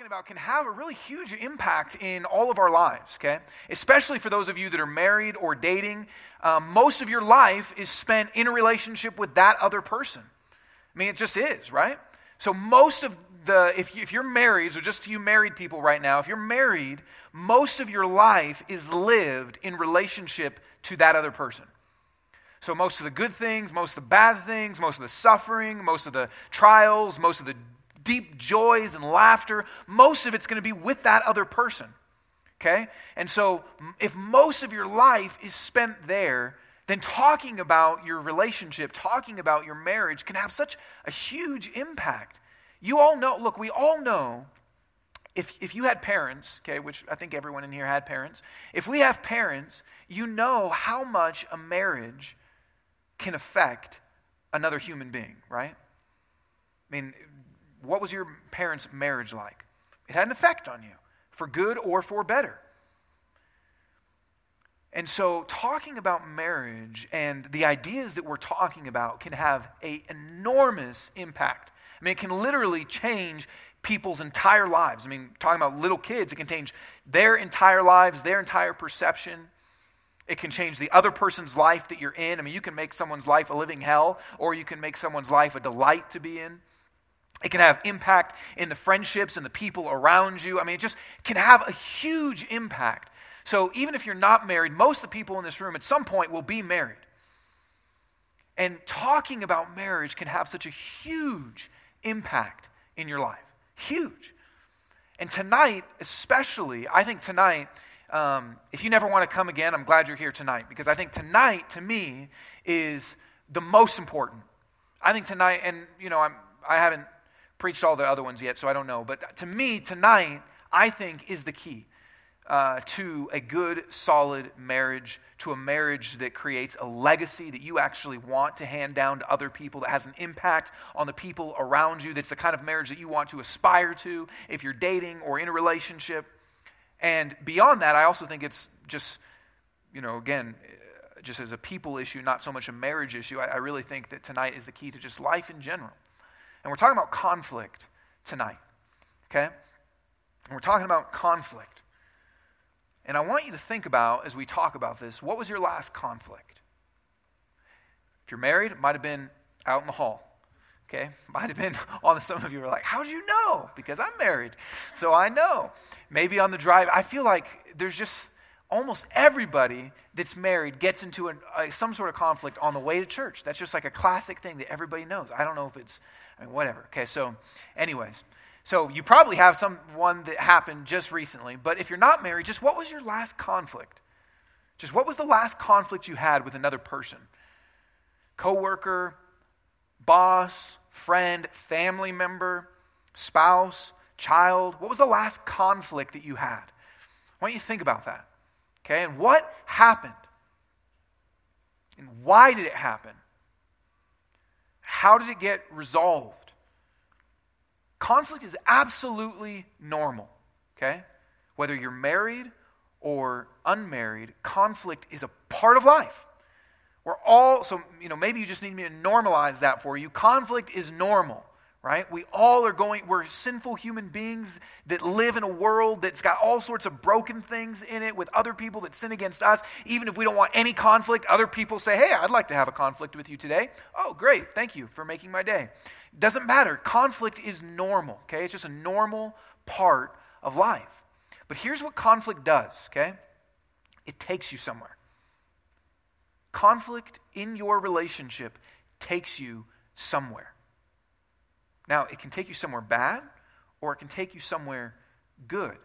talking about can have a really huge impact in all of our lives, okay? Especially for those of you that are married or dating. Um, most of your life is spent in a relationship with that other person. I mean, it just is, right? So, most of the, if, you, if you're married, so just to you married people right now, if you're married, most of your life is lived in relationship to that other person. So, most of the good things, most of the bad things, most of the suffering, most of the trials, most of the deep joys and laughter, most of it's going to be with that other person. Okay? And so, if most of your life is spent there, then talking about your relationship, talking about your marriage can have such a huge impact. You all know, look, we all know if, if you had parents, okay, which I think everyone in here had parents, if we have parents, you know how much a marriage can affect another human being, right? I mean, what was your parents' marriage like? It had an effect on you, for good or for better. And so, talking about marriage and the ideas that we're talking about can have an enormous impact. I mean, it can literally change people's entire lives. I mean, talking about little kids, it can change their entire lives, their entire perception. It can change the other person's life that you're in. I mean, you can make someone's life a living hell, or you can make someone's life a delight to be in. It can have impact in the friendships and the people around you. I mean, it just can have a huge impact. So, even if you're not married, most of the people in this room at some point will be married. And talking about marriage can have such a huge impact in your life. Huge. And tonight, especially, I think tonight, um, if you never want to come again, I'm glad you're here tonight because I think tonight, to me, is the most important. I think tonight, and you know, I'm, I haven't preached all the other ones yet, so I don't know. But to me, tonight, I think is the key uh, to a good, solid marriage, to a marriage that creates a legacy that you actually want to hand down to other people, that has an impact on the people around you, that's the kind of marriage that you want to aspire to if you're dating or in a relationship. And beyond that, I also think it's just, you know, again, just as a people issue, not so much a marriage issue. I, I really think that tonight is the key to just life in general. And we're talking about conflict tonight, okay? And we're talking about conflict. And I want you to think about, as we talk about this, what was your last conflict? If you're married, it might have been out in the hall. Okay? Might have been on the, some of you are like, how'd you know? Because I'm married. So I know. Maybe on the drive. I feel like there's just almost everybody that's married gets into a, a, some sort of conflict on the way to church. That's just like a classic thing that everybody knows. I don't know if it's I mean, whatever. Okay, so, anyways. So, you probably have someone that happened just recently, but if you're not married, just what was your last conflict? Just what was the last conflict you had with another person? Coworker, boss, friend, family member, spouse, child? What was the last conflict that you had? Why don't you think about that? Okay, and what happened? And why did it happen? How did it get resolved? Conflict is absolutely normal, okay? Whether you're married or unmarried, conflict is a part of life. We're all, so, you know, maybe you just need me to normalize that for you. Conflict is normal right? We all are going, we're sinful human beings that live in a world that's got all sorts of broken things in it with other people that sin against us. Even if we don't want any conflict, other people say, hey, I'd like to have a conflict with you today. Oh, great. Thank you for making my day. Doesn't matter. Conflict is normal, okay? It's just a normal part of life. But here's what conflict does, okay? It takes you somewhere. Conflict in your relationship takes you somewhere. Now, it can take you somewhere bad or it can take you somewhere good.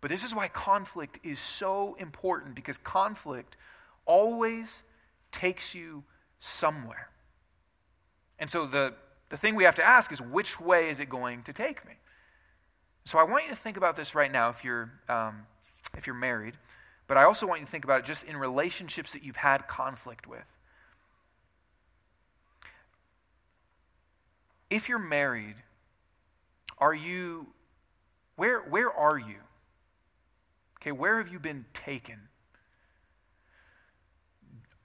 But this is why conflict is so important because conflict always takes you somewhere. And so the, the thing we have to ask is which way is it going to take me? So I want you to think about this right now if you're, um, if you're married, but I also want you to think about it just in relationships that you've had conflict with. If you're married, are you, where, where are you? Okay, where have you been taken?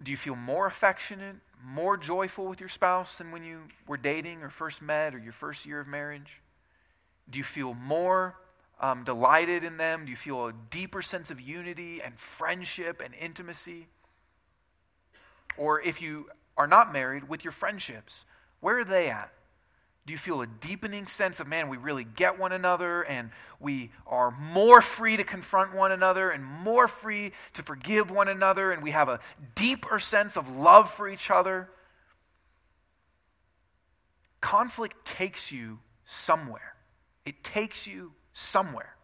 Do you feel more affectionate, more joyful with your spouse than when you were dating or first met or your first year of marriage? Do you feel more um, delighted in them? Do you feel a deeper sense of unity and friendship and intimacy? Or if you are not married, with your friendships, where are they at? Do you feel a deepening sense of, man, we really get one another and we are more free to confront one another and more free to forgive one another and we have a deeper sense of love for each other? Conflict takes you somewhere. It takes you somewhere.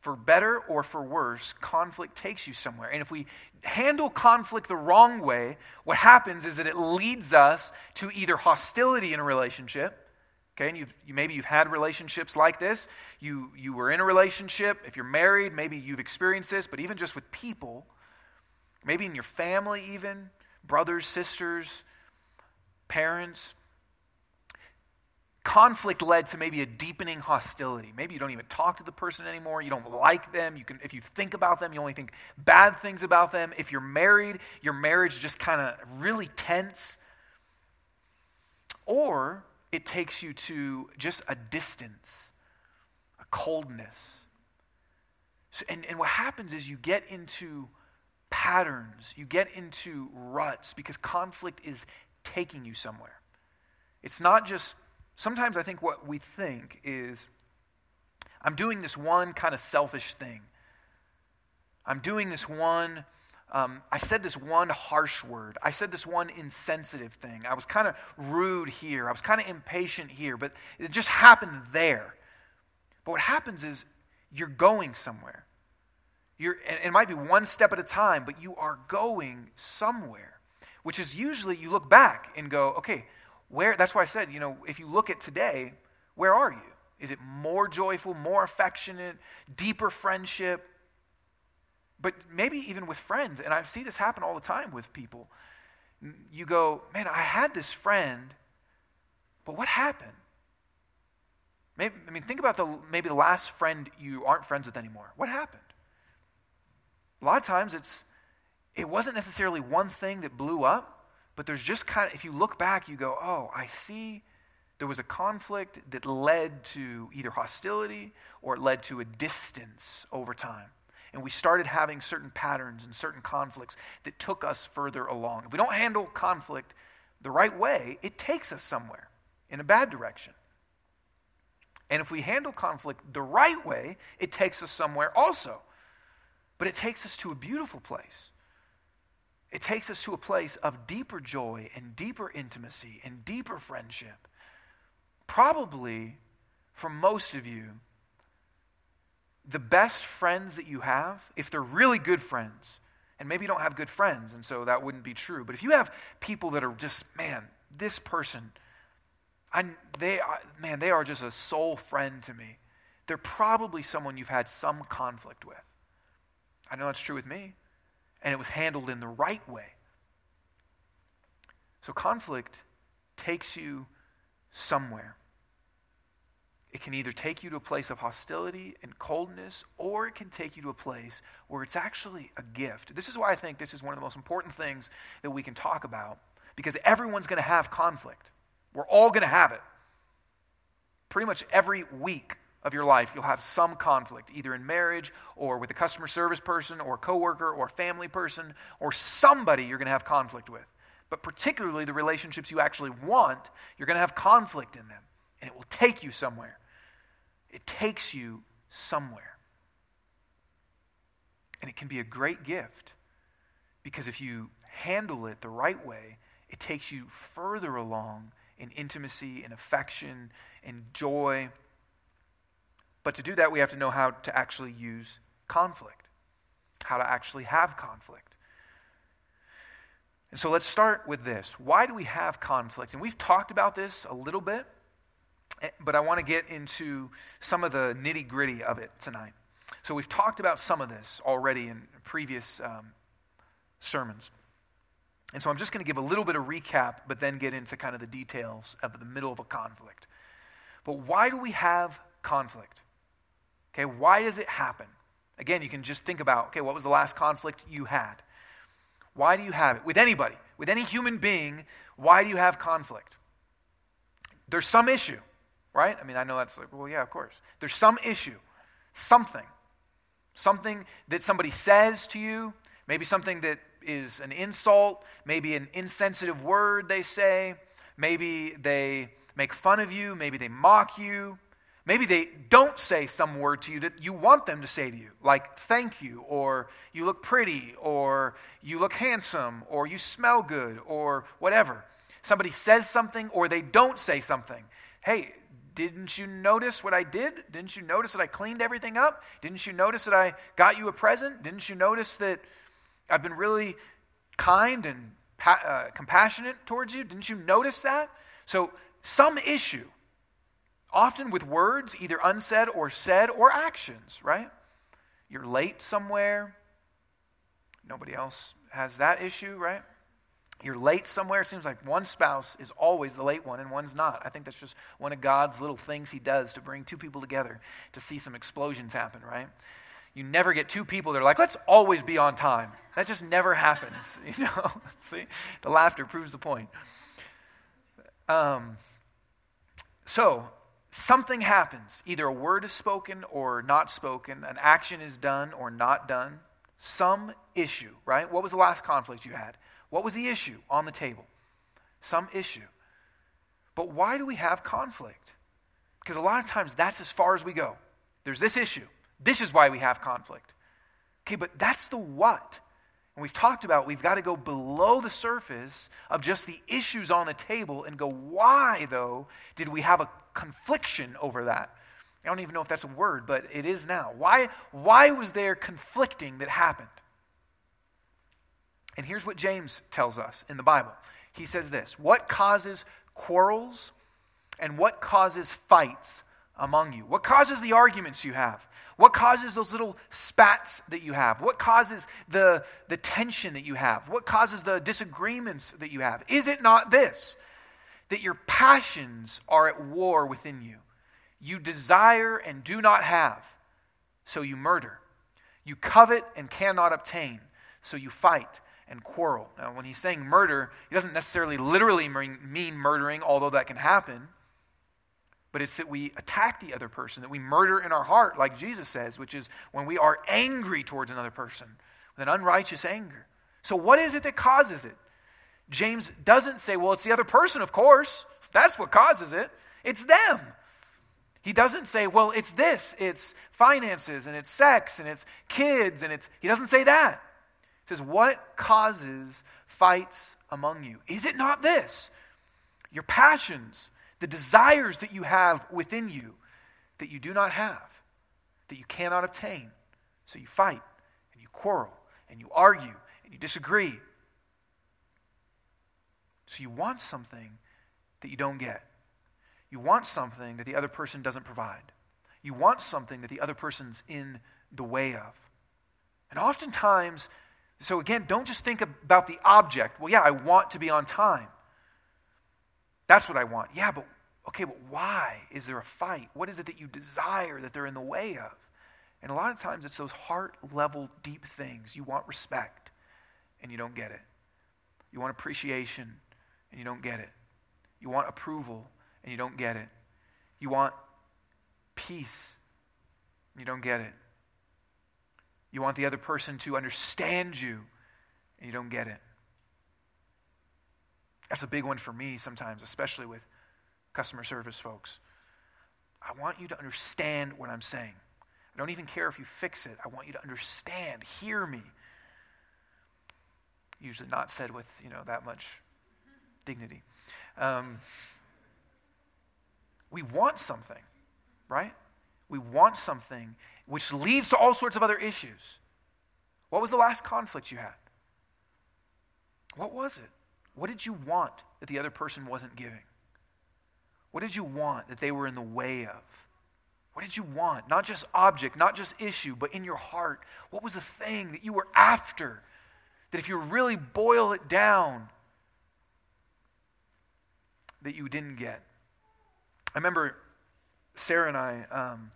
For better or for worse, conflict takes you somewhere. And if we handle conflict the wrong way, what happens is that it leads us to either hostility in a relationship. Okay, and you've, you, maybe you've had relationships like this. You, you were in a relationship. If you're married, maybe you've experienced this, but even just with people, maybe in your family, even brothers, sisters, parents, conflict led to maybe a deepening hostility. Maybe you don't even talk to the person anymore. You don't like them. You can, if you think about them, you only think bad things about them. If you're married, your marriage just kind of really tense. Or it takes you to just a distance, a coldness. So, and, and what happens is you get into patterns, you get into ruts because conflict is taking you somewhere. It's not just Sometimes I think what we think is I'm doing this one kind of selfish thing. I'm doing this one, um, I said this one harsh word. I said this one insensitive thing. I was kind of rude here. I was kind of impatient here, but it just happened there. But what happens is you're going somewhere. You're, and it might be one step at a time, but you are going somewhere, which is usually you look back and go, okay, where, that's why I said, you know, if you look at today, where are you? Is it more joyful, more affectionate, deeper friendship? But maybe even with friends, and I see this happen all the time with people. You go, man, I had this friend, but what happened? Maybe, I mean, think about the maybe the last friend you aren't friends with anymore. What happened? A lot of times it's it wasn't necessarily one thing that blew up. But there's just kind of, if you look back, you go, oh, I see there was a conflict that led to either hostility or it led to a distance over time. And we started having certain patterns and certain conflicts that took us further along. If we don't handle conflict the right way, it takes us somewhere in a bad direction. And if we handle conflict the right way, it takes us somewhere also. But it takes us to a beautiful place. It takes us to a place of deeper joy and deeper intimacy and deeper friendship. Probably, for most of you, the best friends that you have, if they're really good friends, and maybe you don't have good friends, and so that wouldn't be true, but if you have people that are just, man, this person, I, they, man, they are just a soul friend to me, they're probably someone you've had some conflict with. I know that's true with me and it was handled in the right way. So conflict takes you somewhere. It can either take you to a place of hostility and coldness, or it can take you to a place where it's actually a gift. This is why I think this is one of the most important things that we can talk about, because everyone's going to have conflict. We're all going to have it. Pretty much every week, of your life, you'll have some conflict, either in marriage or with a customer service person or a coworker or a family person or somebody you're going to have conflict with. But particularly the relationships you actually want, you're going to have conflict in them. And it will take you somewhere. It takes you somewhere. And it can be a great gift because if you handle it the right way, it takes you further along in intimacy and affection and joy but to do that, we have to know how to actually use conflict, how to actually have conflict. And so let's start with this. Why do we have conflict? And we've talked about this a little bit, but I want to get into some of the nitty gritty of it tonight. So we've talked about some of this already in previous um, sermons. And so I'm just going to give a little bit of recap, but then get into kind of the details of the middle of a conflict. But why do we have conflict? Okay, why does it happen? Again, you can just think about, okay, what was the last conflict you had? Why do you have it? With anybody, with any human being, why do you have conflict? There's some issue, right? I mean, I know that's like, well, yeah, of course. There's some issue. something. Something that somebody says to you, maybe something that is an insult, maybe an insensitive word they say, maybe they make fun of you, maybe they mock you, maybe they don't say some word to you that you want them to say to you, like thank you, or you look pretty, or you look handsome, or you smell good, or whatever. Somebody says something, or they don't say something. Hey, didn't you notice what I did? Didn't you notice that I cleaned everything up? Didn't you notice that I got you a present? Didn't you notice that I've been really kind and uh, compassionate towards you? Didn't you notice that? So, some issue, often with words, either unsaid or said, or actions, right? You're late somewhere. Nobody else has that issue, right? You're late somewhere. It seems like one spouse is always the late one and one's not. I think that's just one of God's little things He does to bring two people together to see some explosions happen, right? You never get two people that are like, let's always be on time. That just never happens, you know? see? The laughter proves the point. Um, so, something happens. Either a word is spoken or not spoken, an action is done or not done. Some issue, right? What was the last conflict you had? What was the issue on the table? Some issue. But why do we have conflict? Because a lot of times that's as far as we go. There's this issue. This is why we have conflict. Okay, but that's the what. And we've talked about we've got to go below the surface of just the issues on the table and go, why, though, did we have a confliction over that? I don't even know if that's a word, but it is now. Why, why was there conflicting that happened? And here's what James tells us in the Bible he says this What causes quarrels and what causes fights among you? What causes the arguments you have? What causes those little spats that you have? What causes the, the tension that you have? What causes the disagreements that you have? Is it not this? That your passions are at war within you. You desire and do not have, so you murder. You covet and cannot obtain, so you fight and quarrel. Now, when he's saying murder, he doesn't necessarily literally mean murdering, although that can happen. But it's that we attack the other person, that we murder in our heart, like Jesus says, which is when we are angry towards another person with an unrighteous anger. So, what is it that causes it? James doesn't say, well, it's the other person, of course. That's what causes it. It's them. He doesn't say, well, it's this, it's finances, and it's sex, and it's kids, and it's. He doesn't say that. It says, What causes fights among you? Is it not this? Your passions, the desires that you have within you that you do not have, that you cannot obtain. So you fight and you quarrel and you argue and you disagree. So you want something that you don't get. You want something that the other person doesn't provide. You want something that the other person's in the way of. And oftentimes, so again, don't just think about the object. Well, yeah, I want to be on time. That's what I want. Yeah, but okay, but why is there a fight? What is it that you desire that they're in the way of? And a lot of times it's those heart level, deep things. You want respect and you don't get it. You want appreciation and you don't get it. You want approval and you don't get it. You want peace and you don't get it. You want the other person to understand you, and you don't get it. That's a big one for me sometimes, especially with customer service folks. I want you to understand what I'm saying. I don't even care if you fix it. I want you to understand, hear me. Usually not said with, you know, that much dignity. Um, we want something, right? We want something, which leads to all sorts of other issues. What was the last conflict you had? What was it? What did you want that the other person wasn't giving? What did you want that they were in the way of? What did you want? Not just object, not just issue, but in your heart. What was the thing that you were after? That if you really boil it down, that you didn't get. I remember Sarah and I, um,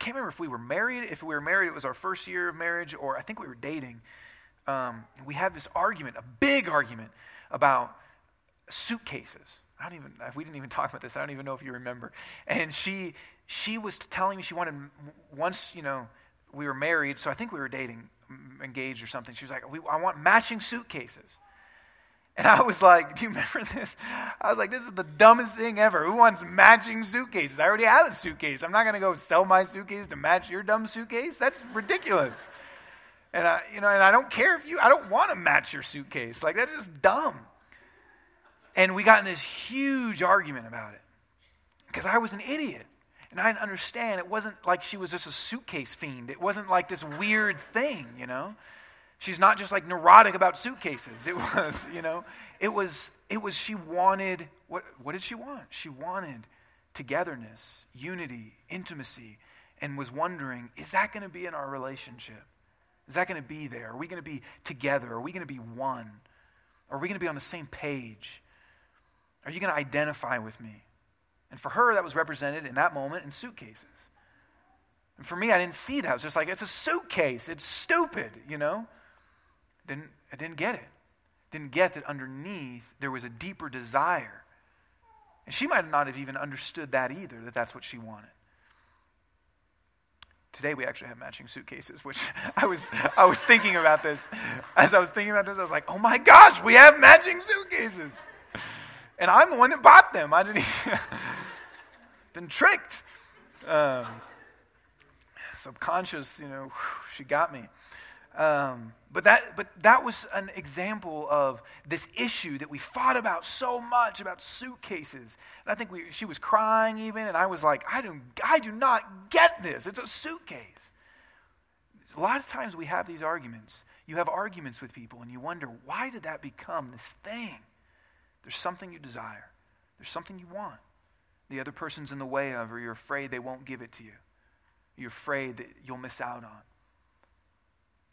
can't remember if we were married. If we were married, it was our first year of marriage, or I think we were dating. Um, we had this argument, a big argument, about suitcases. I don't even, we didn't even talk about this. I don't even know if you remember. And she, she was telling me she wanted, once, you know, we were married, so I think we were dating, engaged or something. She was like, I want matching suitcases. And I was like, Do you remember this? I was like, This is the dumbest thing ever. Who wants matching suitcases? I already have a suitcase. I'm not going to go sell my suitcase to match your dumb suitcase. That's ridiculous. And I, you know, and I don't care if you, I don't want to match your suitcase. Like, that's just dumb. And we got in this huge argument about it because I was an idiot. And I didn't understand. It wasn't like she was just a suitcase fiend. It wasn't like this weird thing, you know? She's not just like neurotic about suitcases. It was, you know, it was, it was she wanted, what, what did she want? She wanted togetherness, unity, intimacy, and was wondering, is that going to be in our relationship? Is that going to be there? Are we going to be together? Are we going to be one? Are we going to be on the same page? Are you going to identify with me? And for her, that was represented in that moment in suitcases. And for me, I didn't see that. I was just like, it's a suitcase. It's stupid, you know? Didn't, I didn't get it. Didn't get that underneath there was a deeper desire. And she might not have even understood that either, that that's what she wanted. Today we actually have matching suitcases, which I was I was thinking about this. As I was thinking about this, I was like, oh my gosh, we have matching suitcases. And I'm the one that bought them. I didn't even, been tricked. Um, subconscious, you know, she got me. Um, but that, but that was an example of this issue that we fought about so much about suitcases. And I think we, she was crying even, and I was like, I, don't, I do not get this. It's a suitcase. A lot of times we have these arguments. You have arguments with people, and you wonder, why did that become this thing? There's something you desire, there's something you want. The other person's in the way of, or you're afraid they won't give it to you. You're afraid that you'll miss out on.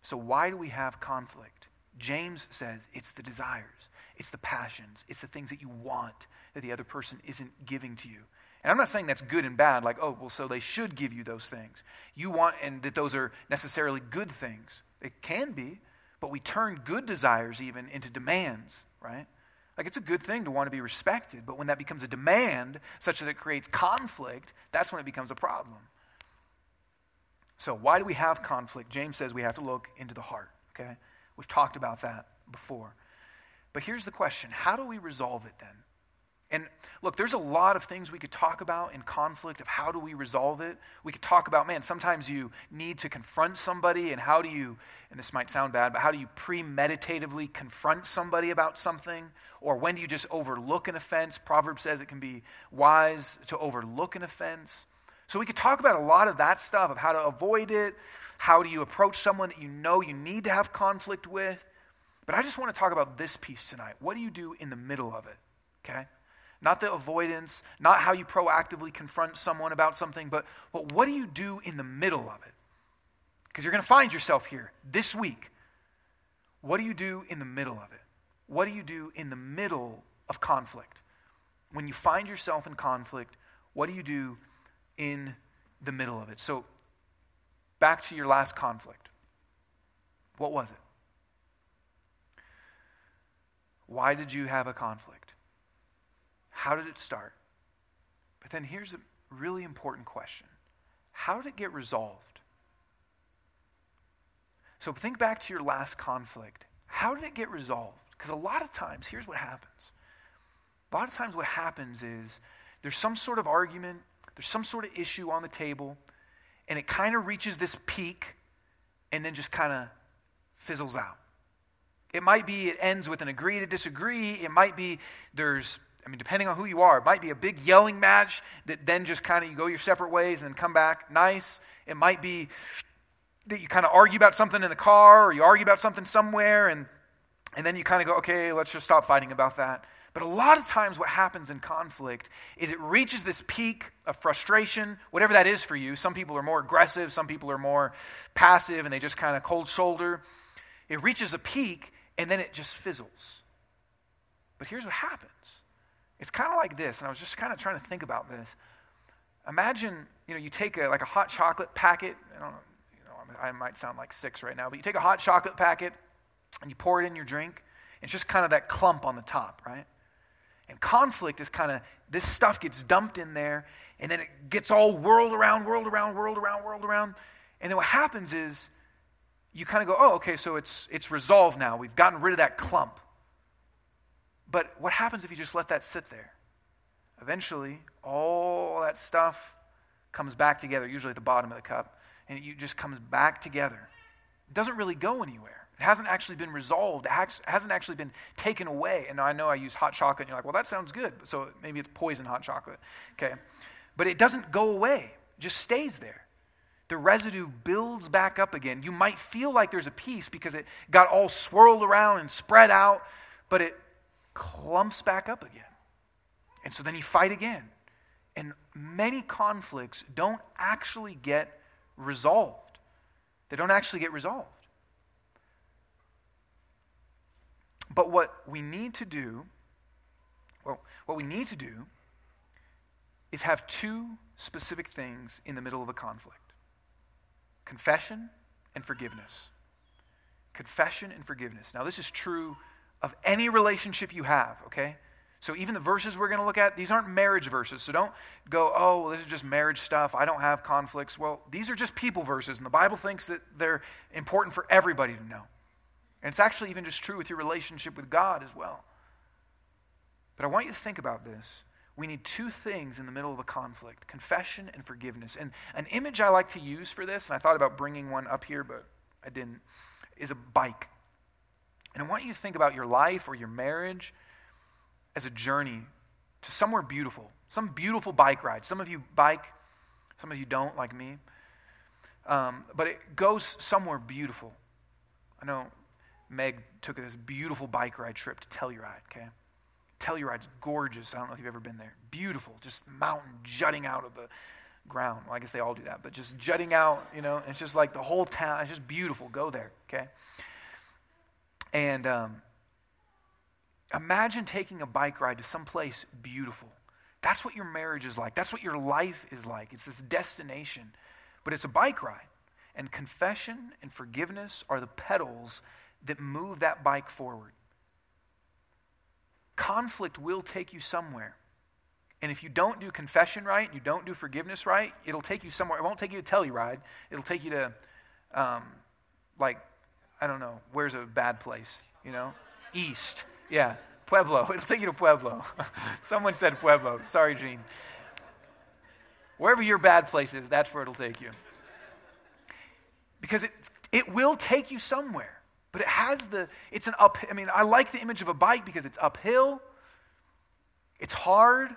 So, why do we have conflict? James says it's the desires, it's the passions, it's the things that you want that the other person isn't giving to you. And I'm not saying that's good and bad, like, oh, well, so they should give you those things. You want, and that those are necessarily good things. It can be, but we turn good desires even into demands, right? Like, it's a good thing to want to be respected, but when that becomes a demand such that it creates conflict, that's when it becomes a problem. So, why do we have conflict? James says we have to look into the heart, okay? We've talked about that before. But here's the question how do we resolve it then? And look, there's a lot of things we could talk about in conflict of how do we resolve it. We could talk about, man, sometimes you need to confront somebody, and how do you, and this might sound bad, but how do you premeditatively confront somebody about something? Or when do you just overlook an offense? Proverbs says it can be wise to overlook an offense. So we could talk about a lot of that stuff of how to avoid it, how do you approach someone that you know you need to have conflict with. But I just want to talk about this piece tonight. What do you do in the middle of it? Okay? Not the avoidance, not how you proactively confront someone about something, but, but what do you do in the middle of it? Because you're going to find yourself here this week. What do you do in the middle of it? What do you do in the middle of conflict? When you find yourself in conflict, what do you do in the middle of it. So, back to your last conflict. What was it? Why did you have a conflict? How did it start? But then here's a really important question How did it get resolved? So think back to your last conflict. How did it get resolved? Because a lot of times, here's what happens. A lot of times, what happens is there's some sort of argument, there's some sort of issue on the table, and it kind of reaches this peak and then just kind of fizzles out. It might be it ends with an agree to disagree. It might be there's, I mean, depending on who you are, it might be a big yelling match that then just kind of you go your separate ways and then come back nice. It might be that you kind of argue about something in the car or you argue about something somewhere and and then you kind of go, okay, let's just stop fighting about that. But a lot of times, what happens in conflict is it reaches this peak of frustration, whatever that is for you. Some people are more aggressive, some people are more passive, and they just kind of cold shoulder. It reaches a peak, and then it just fizzles. But here's what happens it's kind of like this, and I was just kind of trying to think about this. Imagine, you know, you take a, like a hot chocolate packet. I don't know, you know, I might sound like six right now, but you take a hot chocolate packet and you pour it in your drink. It's just kind of that clump on the top, right? And conflict is kind of, this stuff gets dumped in there, and then it gets all whirled around, whirled around, whirled around, whirled around. And then what happens is you kind of go, oh, okay, so it's, it's resolved now. We've gotten rid of that clump. But what happens if you just let that sit there? Eventually, all that stuff comes back together, usually at the bottom of the cup, and it just comes back together. It doesn't really go anywhere. It hasn't actually been resolved. It hasn't actually been taken away. And I know I use hot chocolate, and you're like, well, that sounds good. So maybe it's poison hot chocolate. Okay. But it doesn't go away, it just stays there. The residue builds back up again. You might feel like there's a peace because it got all swirled around and spread out, but it clumps back up again. And so then you fight again. And many conflicts don't actually get resolved. They don't actually get resolved. But what we need to do, well, what we need to do is have two specific things in the middle of a conflict confession and forgiveness. Confession and forgiveness. Now, this is true of any relationship you have, okay? So even the verses we're going to look at, these aren't marriage verses. So don't go, oh, well, this is just marriage stuff. I don't have conflicts. Well, these are just people verses, and the Bible thinks that they're important for everybody to know. And it's actually even just true with your relationship with God as well. But I want you to think about this. We need two things in the middle of a conflict confession and forgiveness. And an image I like to use for this, and I thought about bringing one up here, but I didn't, is a bike. And I want you to think about your life or your marriage as a journey to somewhere beautiful, some beautiful bike ride. Some of you bike, some of you don't, like me. Um, but it goes somewhere beautiful. I know Meg took this beautiful bike ride trip to Telluride, okay? Telluride's gorgeous. I don't know if you've ever been there. Beautiful, just mountain jutting out of the ground. Well, I guess they all do that, but just jutting out, you know, it's just like the whole town. It's just beautiful. Go there, okay? And um, Imagine taking a bike ride to someplace beautiful. That's what your marriage is like. That's what your life is like. It's this destination, but it's a bike ride. And confession and forgiveness are the pedals that move that bike forward. Conflict will take you somewhere. And if you don't do confession right, you don't do forgiveness right, it'll take you somewhere. It won't take you to Telluride. It'll take you to, um, like, I don't know, where's a bad place? You know? East. Yeah, Pueblo. It'll take you to Pueblo. Someone said Pueblo. Sorry, Gene. Wherever your bad place is, that's where it'll take you. Because it, it will take you somewhere. But it has the, it's an up, I mean, I like the image of a bike because it's uphill, it's hard,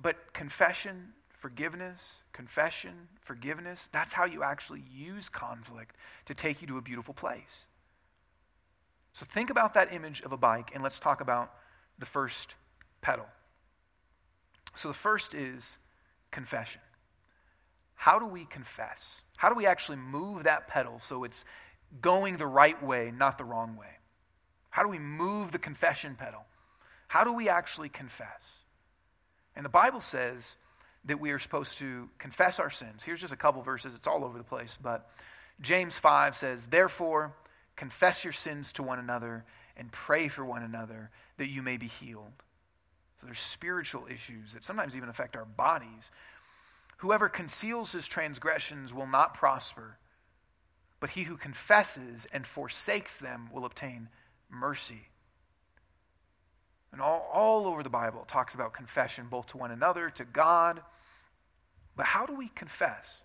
but confession, forgiveness, confession, forgiveness, that's how you actually use conflict to take you to a beautiful place. So think about that image of a bike, and let's talk about the first pedal. So the first is confession. How do we confess? How do we actually move that pedal so it's going the right way, not the wrong way? How do we move the confession pedal? How do we actually confess? And the Bible says that we are supposed to confess our sins. Here's just a couple verses, it's all over the place, but James 5 says, Therefore, Confess your sins to one another and pray for one another that you may be healed. So there's spiritual issues that sometimes even affect our bodies. Whoever conceals his transgressions will not prosper, but he who confesses and forsakes them will obtain mercy. And all, all over the Bible, talks about confession, both to one another, to God. But how do we confess?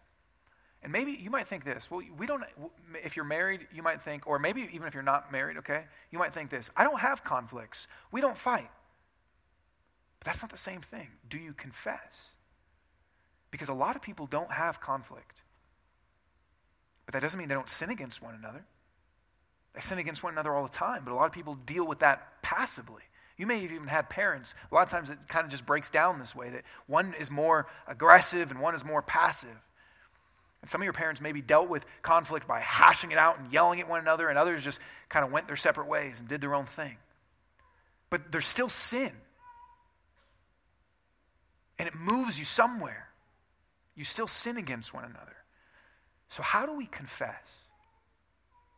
And maybe you might think this. Well, we don't, if you're married, you might think, or maybe even if you're not married, okay, you might think this I don't have conflicts. We don't fight. But that's not the same thing. Do you confess? Because a lot of people don't have conflict. But that doesn't mean they don't sin against one another. They sin against one another all the time, but a lot of people deal with that passively. You may have even had parents. A lot of times it kind of just breaks down this way that one is more aggressive and one is more passive. And some of your parents maybe dealt with conflict by hashing it out and yelling at one another, and others just kind of went their separate ways and did their own thing. But there's still sin. And it moves you somewhere. You still sin against one another. So, how do we confess?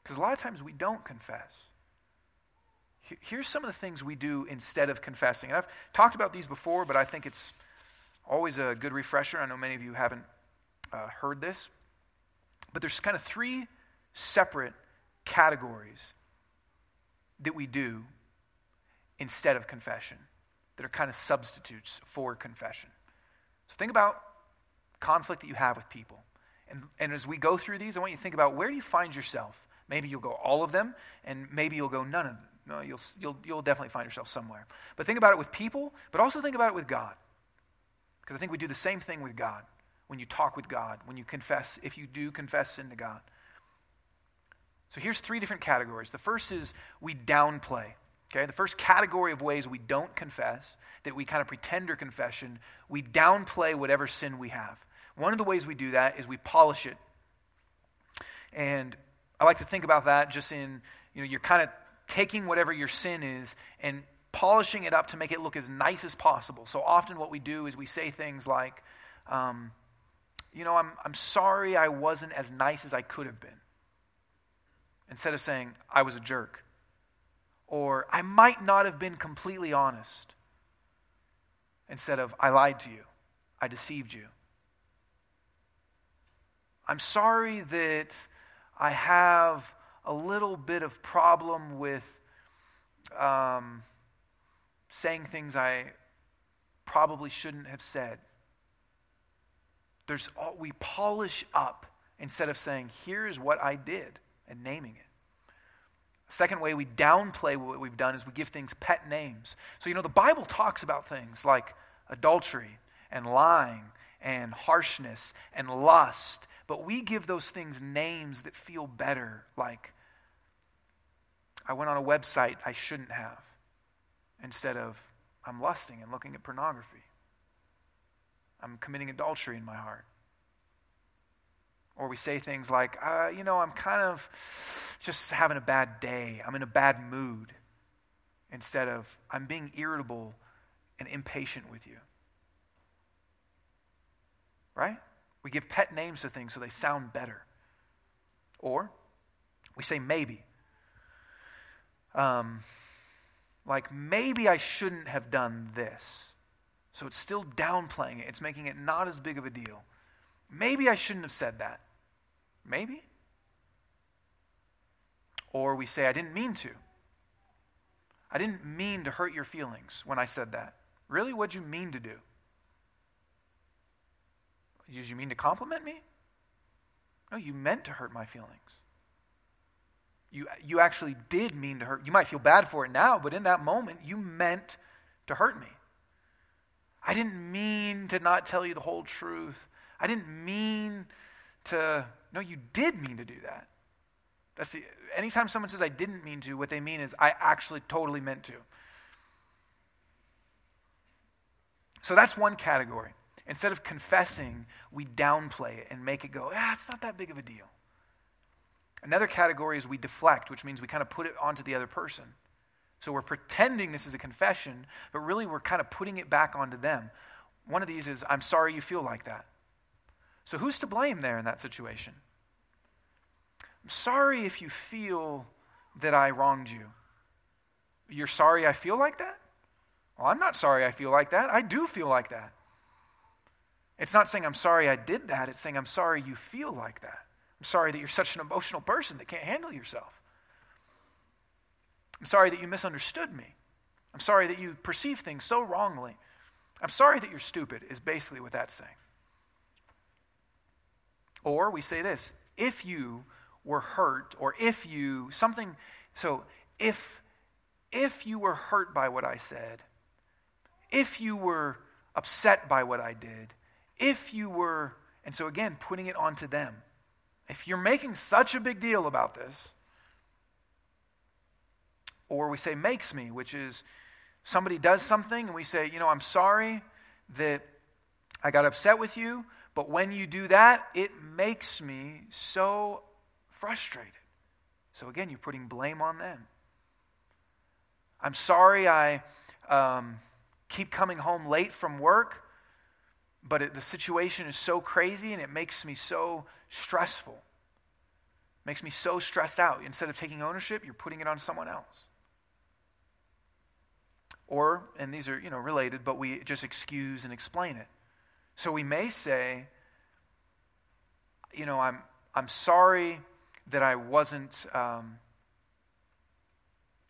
Because a lot of times we don't confess. here's some of the things we do instead of confessing. And I've talked about these before, but I think it's always a good refresher. I know many of you haven't uh, heard this. But there's kind of three separate categories that we do instead of confession that are kind of substitutes for confession. So think about conflict that you have with people. And, and as we go through these, I want you to think about where do you find yourself? Maybe you'll go all of them, and maybe you'll go none of them. No, you'll, you'll, you'll definitely find yourself somewhere. But think about it with people, but also think about it with God. Because I think we do the same thing with God when you talk with God, when you confess, if you do confess sin to God. So here's three different categories. The first is we downplay. Okay, the first category of ways we don't confess, that we kind of pretend or confession, we downplay whatever sin we have. One of the ways we do that is we polish it. And I like to think about that just in, you know, you're kind of taking whatever your sin is and polishing it up to make it look as nice as possible. So often what we do is we say things like, um, you know, I'm, I'm sorry I wasn't as nice as I could have been. Instead of saying, I was a jerk. Or, I might not have been completely honest. Instead of, I lied to you. I deceived you. I'm sorry that I have a little bit of problem with um, saying things I probably shouldn't have said. There's all, we polish up instead of saying, here is what I did and naming it. Second way we downplay what we've done is we give things pet names. So, you know, the Bible talks about things like adultery and lying and harshness and lust, but we give those things names that feel better, like I went on a website I shouldn't have, instead of I'm lusting and looking at pornography. I'm committing adultery in my heart. Or we say things like, uh, you know, I'm kind of just having a bad day. I'm in a bad mood. Instead of, I'm being irritable and impatient with you. Right? We give pet names to things so they sound better. Or we say maybe. Um, like, maybe I shouldn't have done this. So it's still downplaying it, it's making it not as big of a deal. Maybe I shouldn't have said that. Maybe. Or we say, I didn't mean to. I didn't mean to hurt your feelings when I said that. Really? What'd you mean to do? Did you mean to compliment me? No, you meant to hurt my feelings. You, you actually did mean to hurt. You might feel bad for it now, but in that moment, you meant to hurt me. I didn't mean to not tell you the whole truth. I didn't mean to. No, you did mean to do that. That's the, anytime someone says I didn't mean to, what they mean is I actually totally meant to. So that's one category. Instead of confessing, we downplay it and make it go, ah, it's not that big of a deal. Another category is we deflect, which means we kind of put it onto the other person. So we're pretending this is a confession, but really we're kind of putting it back onto them. One of these is, I'm sorry you feel like that. So who's to blame there in that situation? I'm sorry if you feel that I wronged you. You're sorry I feel like that? Well, I'm not sorry I feel like that. I do feel like that. It's not saying I'm sorry I did that, it's saying I'm sorry you feel like that. I'm sorry that you're such an emotional person that can't handle yourself. I'm sorry that you misunderstood me. I'm sorry that you perceive things so wrongly. I'm sorry that you're stupid, is basically what that's saying. Or we say this if you were hurt, or if you, something, so if, if you were hurt by what I said, if you were upset by what I did, if you were, and so again, putting it onto them. If you're making such a big deal about this, or we say makes me, which is somebody does something and we say, you know, I'm sorry that I got upset with you, but when you do that, it makes me so frustrated. So again, you're putting blame on them. I'm sorry I um, keep coming home late from work, but it, the situation is so crazy and it makes me so stressful. It makes me so stressed out. Instead of taking ownership, you're putting it on someone else. Or, and these are, you know, related, but we just excuse and explain it. So we may say, you know, I'm, I'm sorry that I wasn't, um,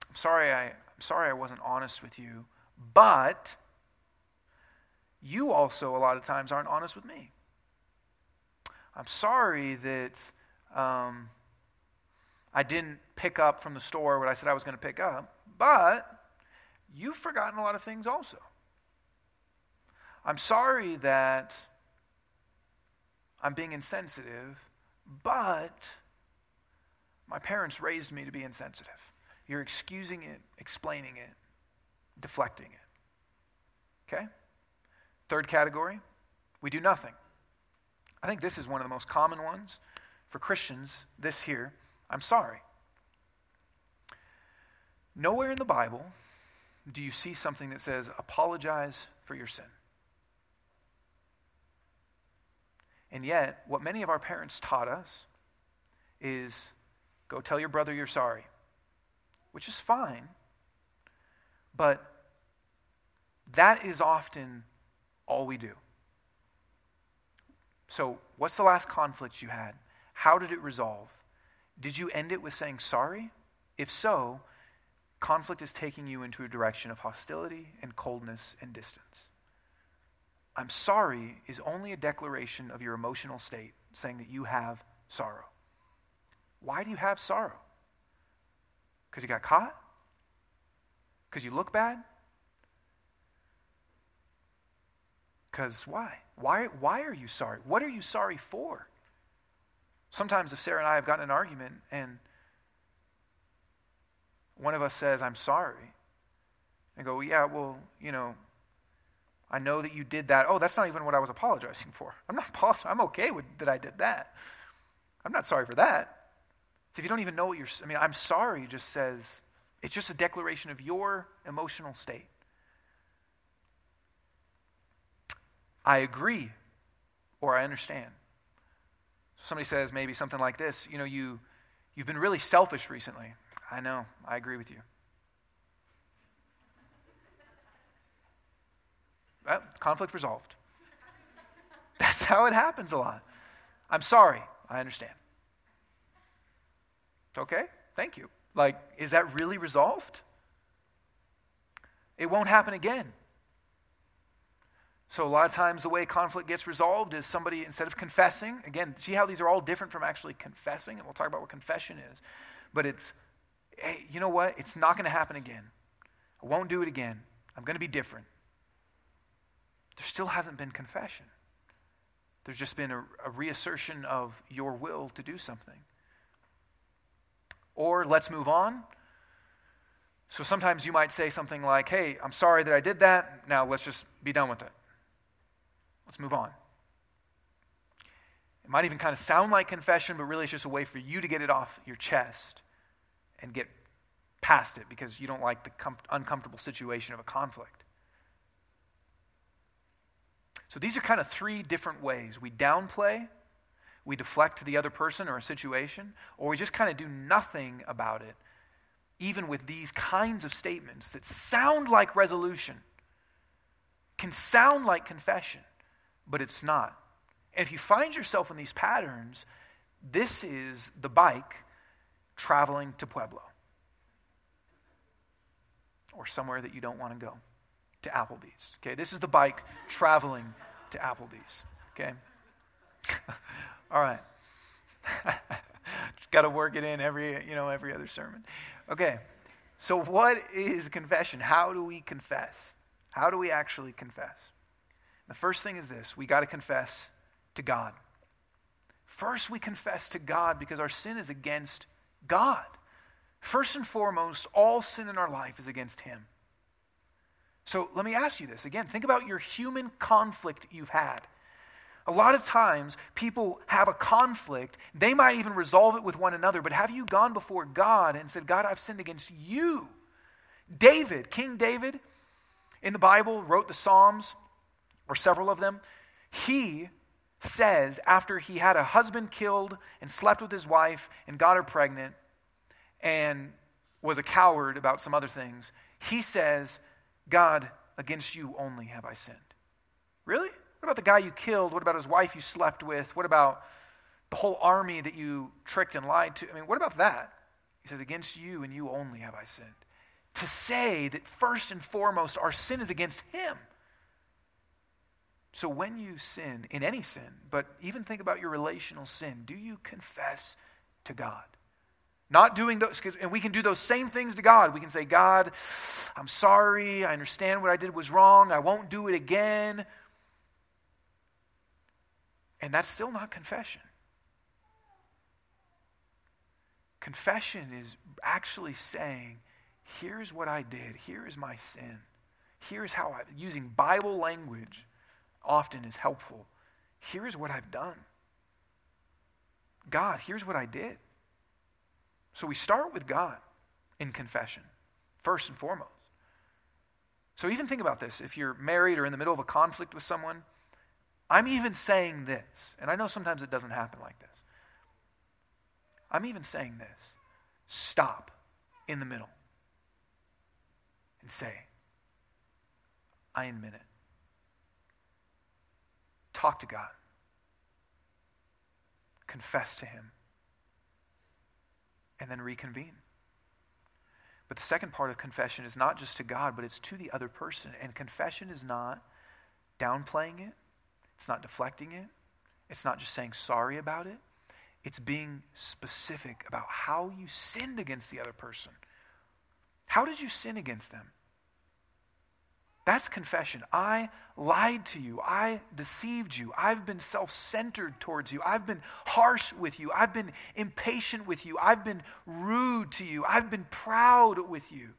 I'm sorry I, I'm sorry I wasn't honest with you, but you also, a lot of times, aren't honest with me. I'm sorry that um, I didn't pick up from the store what I said I was going to pick up, but you've forgotten a lot of things also. I'm sorry that I'm being insensitive, but my parents raised me to be insensitive. You're excusing it, explaining it, deflecting it. Okay? Third category, we do nothing. I think this is one of the most common ones for Christians, this here. I'm sorry. Nowhere in the Bible do you see something that says, apologize for your sin. And yet, what many of our parents taught us is go tell your brother you're sorry, which is fine, but that is often all we do. So, what's the last conflict you had? How did it resolve? Did you end it with saying sorry? If so, conflict is taking you into a direction of hostility and coldness and distance. I'm sorry is only a declaration of your emotional state, saying that you have sorrow. Why do you have sorrow? Because you got caught? Because you look bad? Because why? why? Why are you sorry? What are you sorry for? Sometimes, if Sarah and I have gotten an argument and one of us says, I'm sorry, and go, well, yeah, well, you know, I know that you did that. Oh, that's not even what I was apologizing for. I'm not apologizing. I'm okay with that I did that. I'm not sorry for that. So if you don't even know what you're, I mean, I'm sorry just says, it's just a declaration of your emotional state. I agree or I understand. Somebody says maybe something like this, you know, you, you've been really selfish recently. I know, I agree with you. Well, conflict resolved. That's how it happens a lot. I'm sorry. I understand. Okay, thank you. Like, is that really resolved? It won't happen again. So, a lot of times, the way conflict gets resolved is somebody, instead of confessing, again, see how these are all different from actually confessing, and we'll talk about what confession is. But it's, hey, you know what? It's not going to happen again. I won't do it again. I'm going to be different. There still hasn't been confession. There's just been a, a reassertion of your will to do something. Or let's move on. So sometimes you might say something like, hey, I'm sorry that I did that. Now let's just be done with it. Let's move on. It might even kind of sound like confession, but really it's just a way for you to get it off your chest and get past it because you don't like the com- uncomfortable situation of a conflict. So these are kind of three different ways we downplay, we deflect the other person or a situation, or we just kind of do nothing about it, even with these kinds of statements that sound like resolution, can sound like confession but it's not. And if you find yourself in these patterns, this is the bike traveling to Pueblo or somewhere that you don't want to go, to Applebee's. Okay, this is the bike traveling to Applebee's. Okay? All right. Got to work it in every, you know, every other sermon. Okay. So what is confession? How do we confess? How do we actually confess? The first thing is this we got to confess to God. First, we confess to God because our sin is against God. First and foremost, all sin in our life is against Him. So let me ask you this again. Think about your human conflict you've had. A lot of times, people have a conflict. They might even resolve it with one another, but have you gone before God and said, God, I've sinned against you? David, King David, in the Bible, wrote the Psalms or several of them, he says after he had a husband killed and slept with his wife and got her pregnant and was a coward about some other things, he says, God, against you only have I sinned. Really? What about the guy you killed? What about his wife you slept with? What about the whole army that you tricked and lied to? I mean, what about that? He says, Against you and you only have I sinned. To say that first and foremost our sin is against him. So when you sin, in any sin, but even think about your relational sin, do you confess to God? Not doing those, and we can do those same things to God. We can say, God, I'm sorry. I understand what I did was wrong. I won't do it again. And that's still not confession. Confession is actually saying, here's what I did. Here is my sin. Here's how I, using Bible language often is helpful. Here's what I've done. God, here's what I did. So we start with God in confession, first and foremost. So even think about this. If you're married or in the middle of a conflict with someone, I'm even saying this, and I know sometimes it doesn't happen like this. I'm even saying this. Stop in the middle and say, I admit it. Talk to God. Confess to Him. And then reconvene. But the second part of confession is not just to God, but it's to the other person. And confession is not downplaying it, it's not deflecting it, it's not just saying sorry about it. It's being specific about how you sinned against the other person. How did you sin against them? That's confession. I lied to you. I deceived you. I've been self centered towards you. I've been harsh with you. I've been impatient with you. I've been rude to you. I've been proud with you.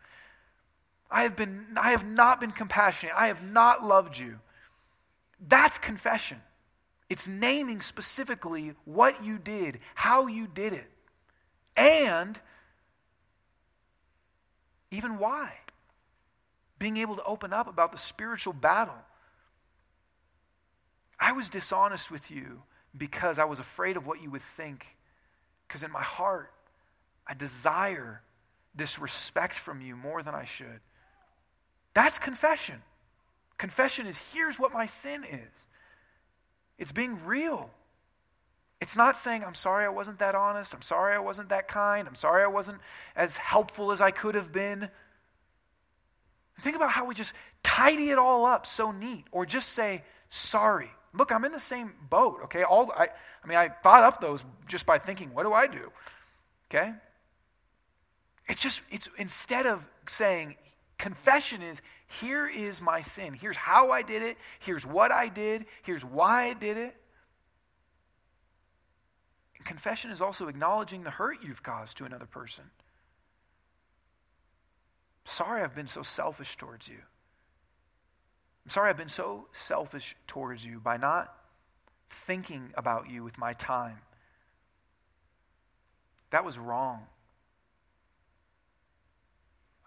I have, been, I have not been compassionate. I have not loved you. That's confession. It's naming specifically what you did, how you did it, and even why being able to open up about the spiritual battle. I was dishonest with you because I was afraid of what you would think. Because in my heart, I desire this respect from you more than I should. That's confession. Confession is here's what my sin is. It's being real. It's not saying, I'm sorry I wasn't that honest. I'm sorry I wasn't that kind. I'm sorry I wasn't as helpful as I could have been. Think about how we just tidy it all up so neat, or just say, sorry. Look, I'm in the same boat, okay? All I, I mean, I thought up those just by thinking, what do I do? Okay? It's just, it's instead of saying, confession is, here is my sin. Here's how I did it. Here's what I did. Here's why I did it. And confession is also acknowledging the hurt you've caused to another person. Sorry I've been so selfish towards you. I'm sorry I've been so selfish towards you by not thinking about you with my time. That was wrong.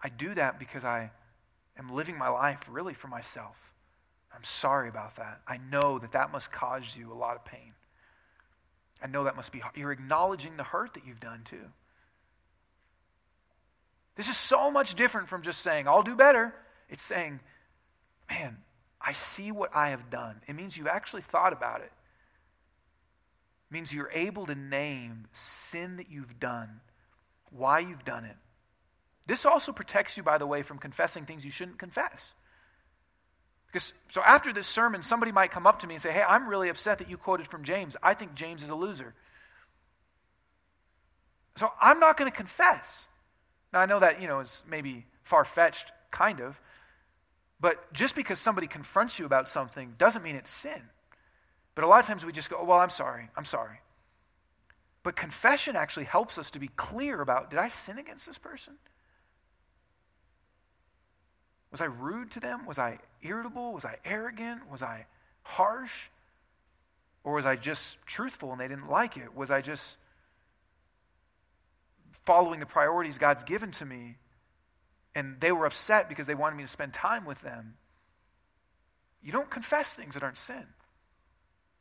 I do that because I am living my life really for myself. I'm sorry about that. I know that that must cause you a lot of pain. I know that must be, you're acknowledging the hurt that you've done too. This is so much different from just saying, I'll do better. It's saying, man, I see what I have done. It means you've actually thought about it. It means you're able to name sin that you've done, why you've done it. This also protects you, by the way, from confessing things you shouldn't confess. Because, so after this sermon, somebody might come up to me and say, Hey, I'm really upset that you quoted from James. I think James is a loser. So I'm not going to confess. Now, I know that, you know, is maybe far fetched, kind of, but just because somebody confronts you about something doesn't mean it's sin. But a lot of times we just go, oh, well, I'm sorry, I'm sorry. But confession actually helps us to be clear about did I sin against this person? Was I rude to them? Was I irritable? Was I arrogant? Was I harsh? Or was I just truthful and they didn't like it? Was I just following the priorities God's given to me, and they were upset because they wanted me to spend time with them, you don't confess things that aren't sin.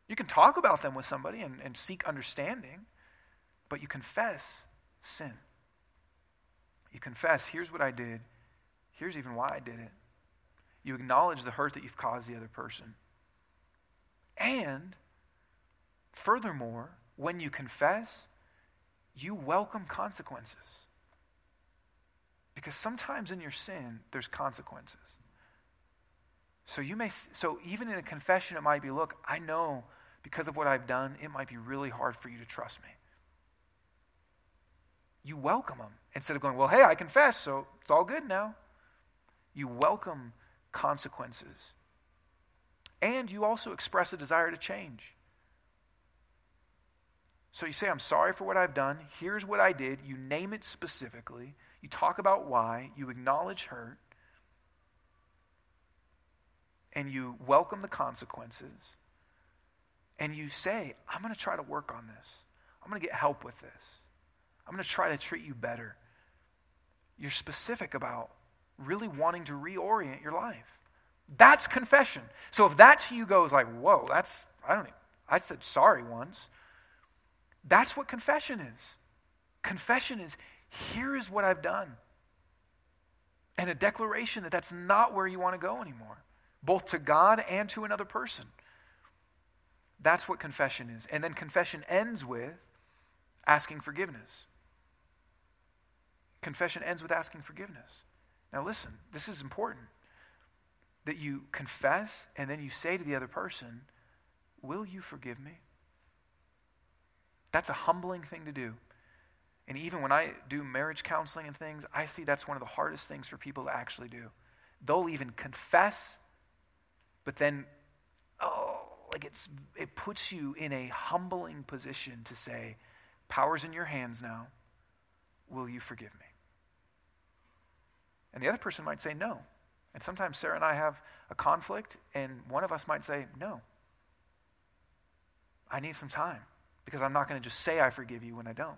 You can talk about them with somebody and, and seek understanding, but you confess sin. You confess, here's what I did, here's even why I did it. you acknowledge the hurt that you've caused the other person. And furthermore, when you confess, you welcome consequences. Because sometimes in your sin, there's consequences. So you may so even in a confession it might be look, I know because of what I've done, it might be really hard for you to trust me. You welcome them instead of going, "Well, hey, I confess, so it's all good now." You welcome consequences. And you also express a desire to change. So you say, I'm sorry for what I've done. Here's what I did. You name it specifically. You talk about why. You acknowledge hurt. And you welcome the consequences. And you say, I'm going to try to work on this. I'm going to get help with this. I'm going to try to treat you better. You're specific about really wanting to reorient your life. That's confession. So if that to you goes like, whoa, that's, I don't, even, I said sorry once. That's what confession is. Confession is here is what I've done. And a declaration that that's not where you want to go anymore, both to God and to another person. That's what confession is. And then confession ends with asking forgiveness. Confession ends with asking forgiveness. Now, listen, this is important that you confess and then you say to the other person, Will you forgive me? That's a humbling thing to do. And even when I do marriage counseling and things, I see that's one of the hardest things for people to actually do. They'll even confess, but then, oh, like it's, it puts you in a humbling position to say, Power's in your hands now. Will you forgive me? And the other person might say no. And sometimes Sarah and I have a conflict, and one of us might say, No. I need some time because I'm not going to just say I forgive you when I don't.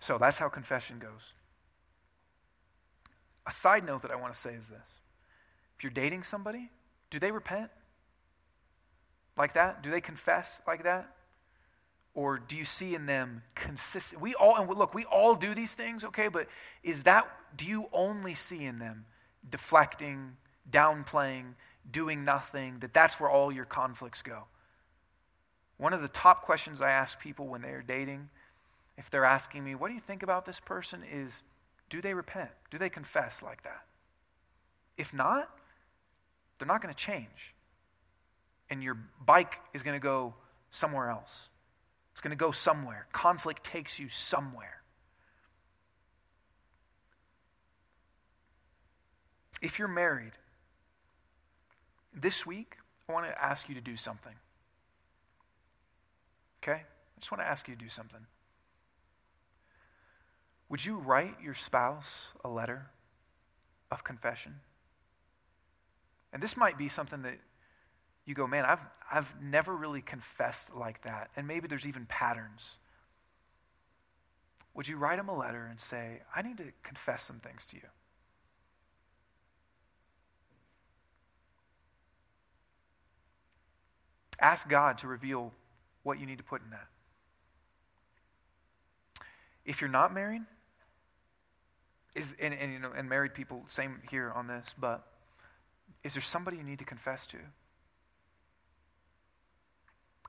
So that's how confession goes. A side note that I want to say is this if you're dating somebody, do they repent like that? Do they confess like that? Or do you see in them consistent? We all, and look, we all do these things, okay, but is that, do you only see in them deflecting, downplaying, doing nothing, that that's where all your conflicts go. One of the top questions I ask people when they're dating, if they're asking me, What do you think about this person? is do they repent? Do they confess like that? If not, they're not going to change. And your bike is going to go somewhere else. It's going to go somewhere. Conflict takes you somewhere. If you're married, this week, I want to ask you to do something. Okay? I just want to ask you to do something. Would you write your spouse a letter of confession? And this might be something that you go, man, I've, I've never really confessed like that. And maybe there's even patterns. Would you write him a letter and say, I need to confess some things to you? Ask God to reveal what you need to put in that. If you're not married, is and, and you know, and married people, same here on this, but is there somebody you need to confess to?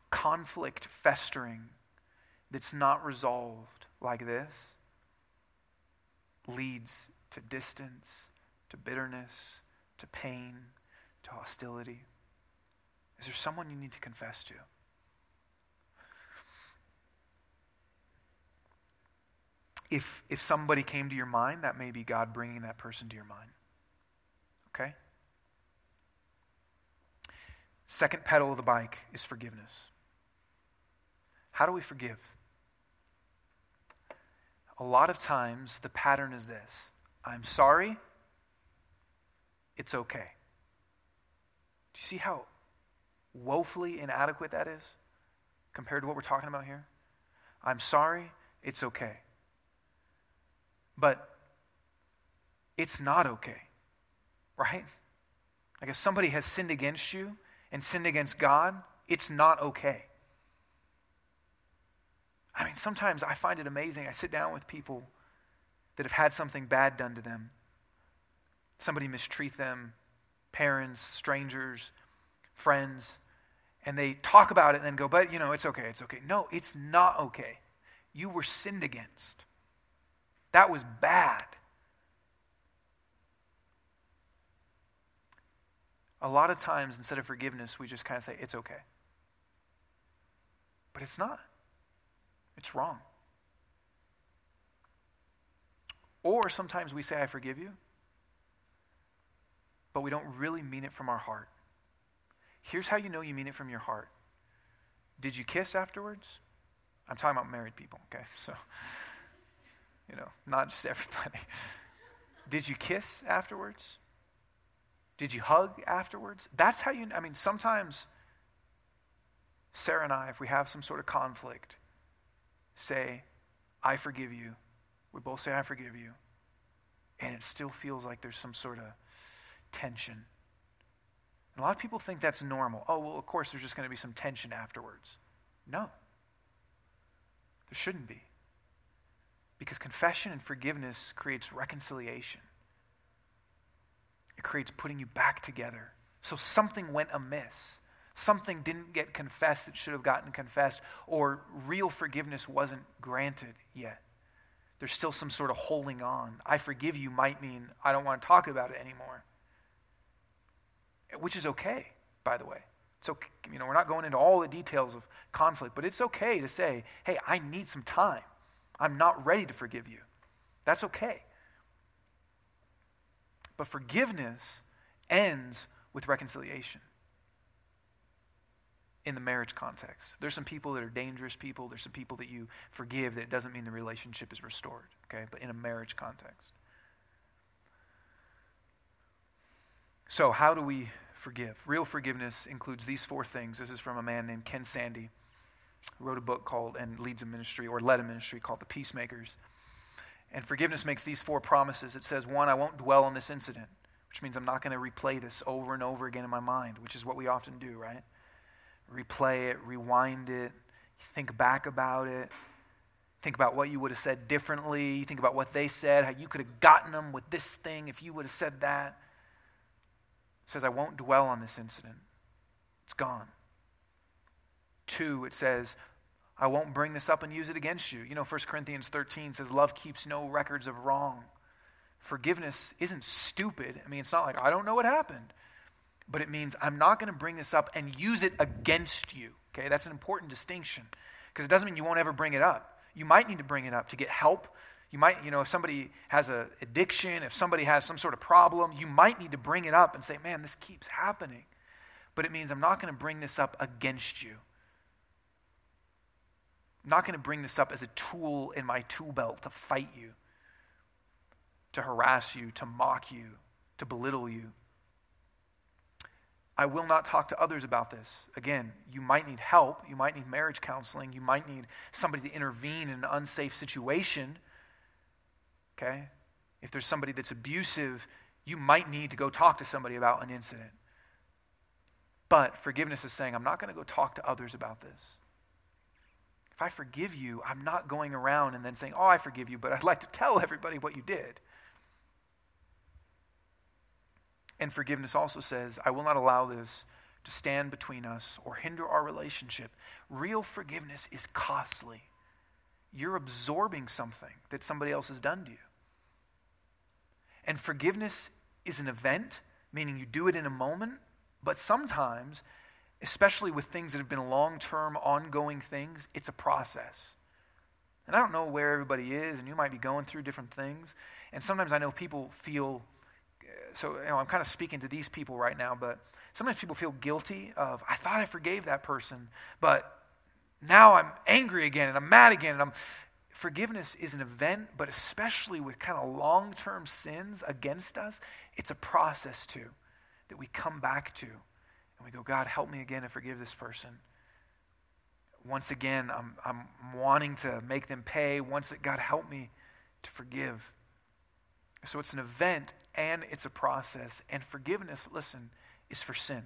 Conflict festering that's not resolved like this leads to distance, to bitterness, to pain, to hostility. Is there someone you need to confess to? If, if somebody came to your mind, that may be God bringing that person to your mind. Okay? Second pedal of the bike is forgiveness. How do we forgive? A lot of times, the pattern is this I'm sorry, it's okay. Do you see how woefully inadequate that is compared to what we're talking about here? I'm sorry, it's okay. But it's not okay, right? Like if somebody has sinned against you and sinned against God, it's not okay. I mean, sometimes I find it amazing. I sit down with people that have had something bad done to them. Somebody mistreat them, parents, strangers, friends, and they talk about it and then go, but you know, it's okay, it's okay. No, it's not okay. You were sinned against. That was bad. A lot of times, instead of forgiveness, we just kind of say, it's okay. But it's not, it's wrong. Or sometimes we say, I forgive you, but we don't really mean it from our heart. Here's how you know you mean it from your heart. Did you kiss afterwards? I'm talking about married people, okay? So, you know, not just everybody. Did you kiss afterwards? Did you hug afterwards? That's how you, I mean, sometimes Sarah and I, if we have some sort of conflict, say, I forgive you. We both say, I forgive you. And it still feels like there's some sort of tension. And a lot of people think that's normal. Oh, well, of course, there's just going to be some tension afterwards. No, there shouldn't be. Because confession and forgiveness creates reconciliation it creates putting you back together. So something went amiss. Something didn't get confessed that should have gotten confessed, or real forgiveness wasn't granted yet. There's still some sort of holding on. I forgive you might mean I don't want to talk about it anymore. Which is okay, by the way. So, you know, we're not going into all the details of conflict, but it's okay to say, hey, I need some time. I'm not ready to forgive you. That's okay. But forgiveness ends with reconciliation in the marriage context. There's some people that are dangerous people. There's some people that you forgive that doesn't mean the relationship is restored, okay? But in a marriage context. So, how do we forgive? Real forgiveness includes these four things. This is from a man named Ken Sande, who wrote a book called and leads a ministry or led a ministry called The Peacemakers. And forgiveness makes these four promises. It says, one, I won't dwell on this incident, which means I'm not going to replay this over and over again in my mind, which is what we often do, right? Replay it, rewind it, think back about it, think about what you would have said differently, think about what they said, how you could have gotten them with this thing if you would have said that. Says, I won't dwell on this incident. It's gone. Two, it says, I won't bring this up and use it against you. You know, 1 Corinthians 13 says, Love keeps no records of wrong. Forgiveness isn't stupid. I mean, it's not like, I don't know what happened. But it means I'm not going to bring this up and use it against you. Okay, that's an important distinction. Because it doesn't mean you won't ever bring it up. You might need to bring it up to get help. You might, you know, if somebody has an addiction, if somebody has some sort of problem, you might need to bring it up and say, man, this keeps happening. But it means I'm not going to bring this up against you. I'm not going to bring this up as a tool in my tool belt to fight you, to harass you, to mock you, to belittle you. I will not talk to others about this. Again, you might need help. You might need marriage counseling. You might need somebody to intervene in an unsafe situation. Okay? If there's somebody that's abusive, you might need to go talk to somebody about an incident. But forgiveness is saying, I'm not going to go talk to others about this. If I forgive you, I'm not going around and then saying, Oh, I forgive you, but I'd like to tell everybody what you did. And forgiveness also says, I will not allow this to stand between us or hinder our relationship. Real forgiveness is costly. You're absorbing something that somebody else has done to you. And forgiveness is an event, meaning you do it in a moment, but sometimes especially with things that have been long term, ongoing things, it's a process. And I don't know where everybody is, and you might be going through different things. And sometimes I know people feel, uh, so you know, I'm kind of speaking to these people right now, but sometimes people feel guilty of, I thought I forgave that person, but now I'm angry again, and I'm mad again, and I'm. Forgiveness is an event, but especially with kind of long term sins against us, it's a process too that we come back to and we go, God, help me again to forgive this person. Once again, I'm, I'm wanting to make them pay. Once that, God, help me to forgive. So it's an event and it's a process. And forgiveness, listen, is for sin.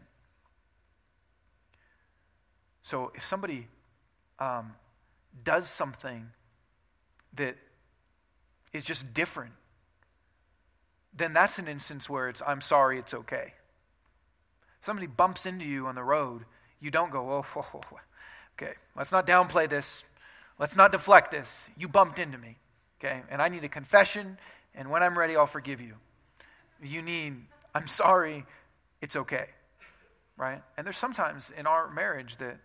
So if somebody um, does something that is just different, then that's an instance where it's, I'm sorry, it's okay. Somebody bumps into you on the road, you don't go, oh, oh, oh, okay, let's not downplay this. Let's not deflect this. You bumped into me, okay? And I need a confession, and when I'm ready, I'll forgive you. You need, I'm sorry, it's okay, right? And there's sometimes in our marriage that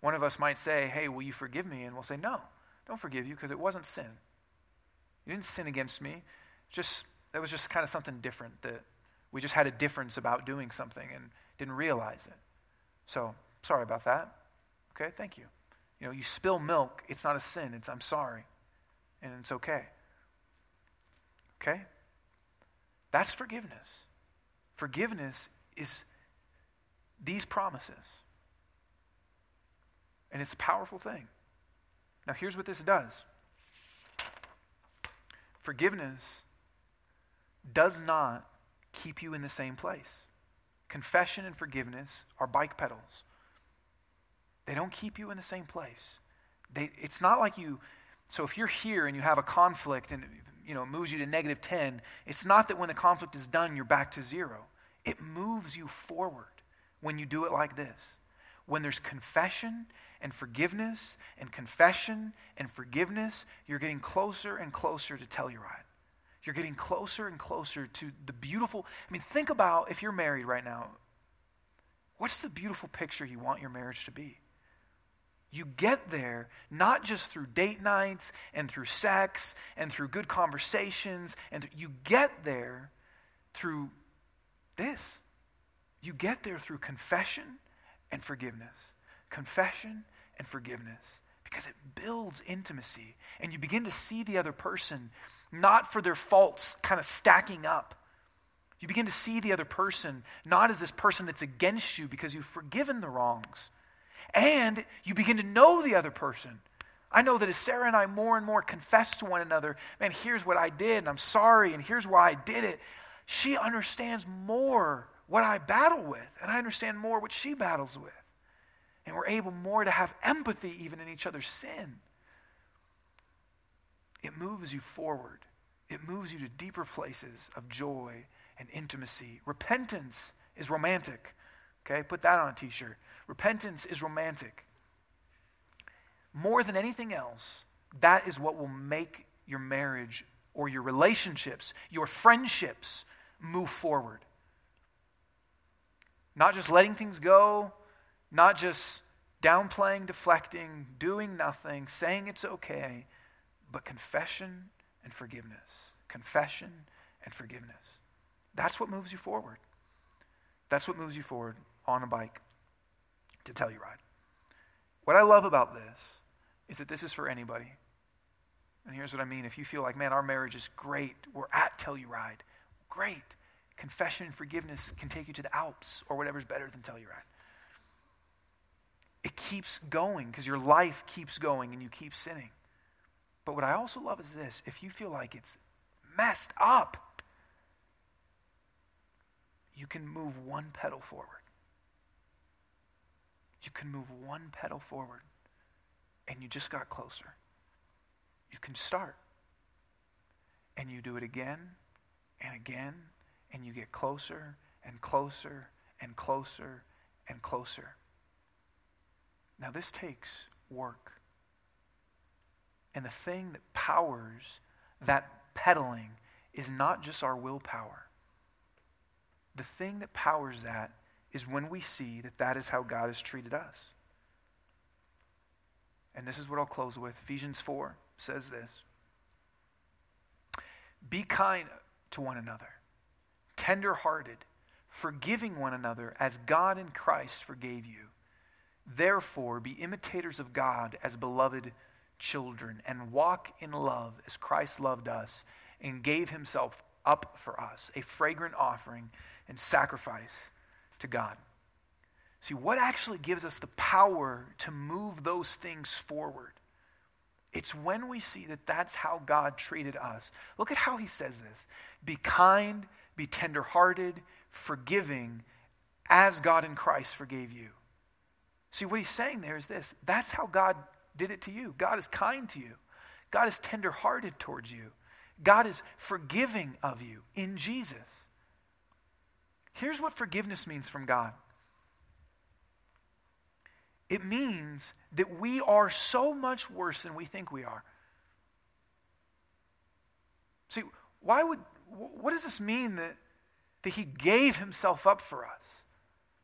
one of us might say, hey, will you forgive me? And we'll say, no, don't forgive you because it wasn't sin. You didn't sin against me. Just that was just kind of something different that we just had a difference about doing something and didn't realize it. So, sorry about that. Okay, thank you. You know, you spill milk, it's not a sin. It's I'm sorry. And it's okay. Okay? That's forgiveness. Forgiveness is these promises. And it's a powerful thing. Now, here's what this does forgiveness does not keep you in the same place. Confession and forgiveness are bike pedals. They don't keep you in the same place. They, it's not like you, so if you're here and you have a conflict and you know, it moves you to negative 10, it's not that when the conflict is done, you're back to zero. It moves you forward when you do it like this. When there's confession and forgiveness and confession and forgiveness, you're getting closer and closer to Telluride. You're getting closer and closer to the beautiful. I mean, think about if you're married right now, what's the beautiful picture you want your marriage to be? You get there not just through date nights and through sex and through good conversations, and you get there through this. You get there through confession and forgiveness. Confession and forgiveness. Because it builds intimacy. And you begin to see the other person not for their faults kind of stacking up. You begin to see the other person not as this person that's against you because you've forgiven the wrongs. And you begin to know the other person. I know that as Sarah and I more and more confess to one another, man, here's what I did, and I'm sorry, and here's why I did it, she understands more what I battle with, and I understand more what she battles with. And we're able more to have empathy even in each other's sin. It moves you forward, it moves you to deeper places of joy and intimacy. Repentance is romantic. Okay, put that on a t shirt. Repentance is romantic. More than anything else, that is what will make your marriage or your relationships, your friendships move forward. Not just letting things go, not just downplaying, deflecting, doing nothing, saying it's okay, but confession and forgiveness. Confession and forgiveness. That's what moves you forward. That's what moves you forward on a bike to Telluride. What I love about this is that this is for anybody. And here's what I mean. If you feel like, man, our marriage is great, we're at Telluride, great. Confession and forgiveness can take you to the Alps or whatever's better than Telluride. It keeps going because your life keeps going and you keep sinning. But what I also love is this if you feel like it's messed up, you can move one pedal forward you can move one pedal forward and you just got closer. You can start. And you do it again and again, and you get closer and closer and closer and closer. Now, this takes work. And the thing that powers that pedaling is not just our willpower. The thing that powers that is when we see that that is how God has treated us. And this is what I'll close with. Ephesians 4 says this Be kind to one another, tender-hearted, forgiving one another as God in Christ forgave you. Therefore, be imitators of God as beloved children, and walk in love as Christ loved us and gave himself up for us, a fragrant offering and sacrifice to God. See, what actually gives us the power to move those things forward? It's when we see that that's how God treated us. Look at how he says this be kind, be tenderhearted, forgiving, as God in Christ forgave you. See, what he's saying there is this that's how God did it to you. God is kind to you, God is tenderhearted towards you. God is forgiving of you in Jesus. Here's what forgiveness means from God it means that we are so much worse than we think we are. See, why would, what does this mean that, that he gave himself up for us?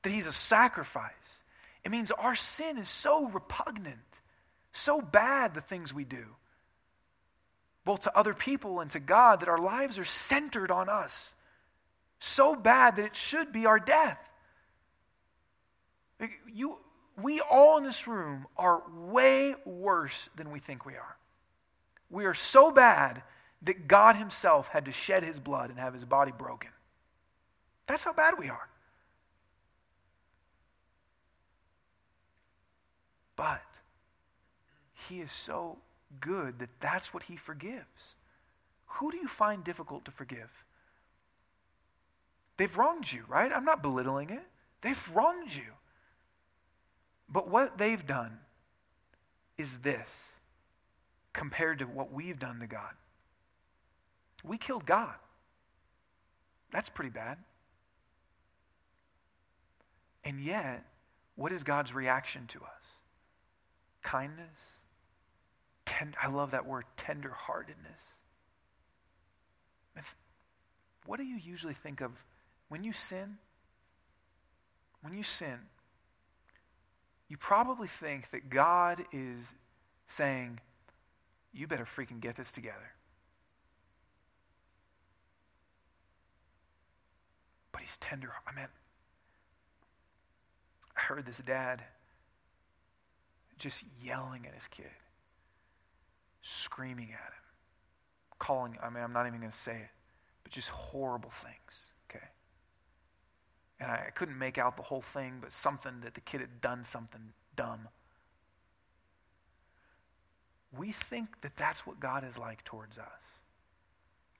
That he's a sacrifice? It means our sin is so repugnant, so bad, the things we do, both to other people and to God, that our lives are centered on us. So bad that it should be our death. You, we all in this room are way worse than we think we are. We are so bad that God Himself had to shed His blood and have His body broken. That's how bad we are. But He is so good that that's what He forgives. Who do you find difficult to forgive? They've wronged you, right? I'm not belittling it. They've wronged you. But what they've done is this compared to what we've done to God. We killed God. That's pretty bad. And yet, what is God's reaction to us? Kindness. Tend, I love that word, tenderheartedness. What do you usually think of when you sin? When you sin, you probably think that God is saying, You better freaking get this together. But he's tender. I mean, I heard this dad just yelling at his kid, screaming at him, calling, I mean, I'm not even going to say it, but just horrible things okay? and I couldn't make out the whole thing, but something that the kid had done something dumb. We think that that's what God is like towards us.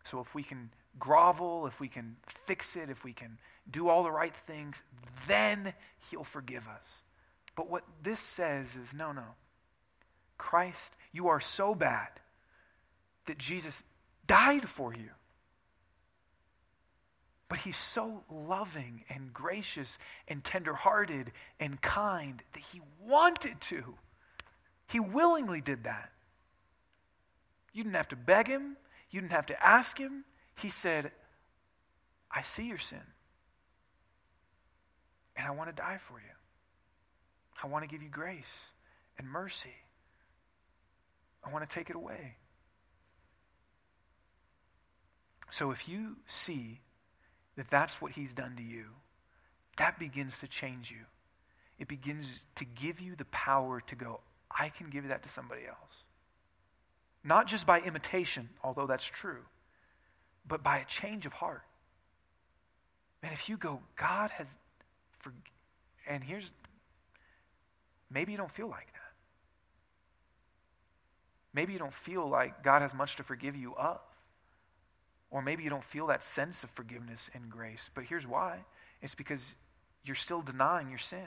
So if we can grovel, if we can fix it, if we can do all the right things, then He'll forgive us. But what this says is no, no. Christ, you are so bad that Jesus died for you. But he's so loving and gracious and tenderhearted and kind that he wanted to. He willingly did that. You didn't have to beg him, you didn't have to ask him. He said, I see your sin, and I want to die for you. I want to give you grace and mercy. I want to take it away. So if you see that that's what he's done to you, that begins to change you. It begins to give you the power to go, I can give that to somebody else. Not just by imitation, although that's true, but by a change of heart. And if you go, God has, and here's, maybe you don't feel like that. Maybe you don't feel like God has much to forgive you of. Or maybe you don't feel that sense of forgiveness and grace. But here's why it's because you're still denying your sin.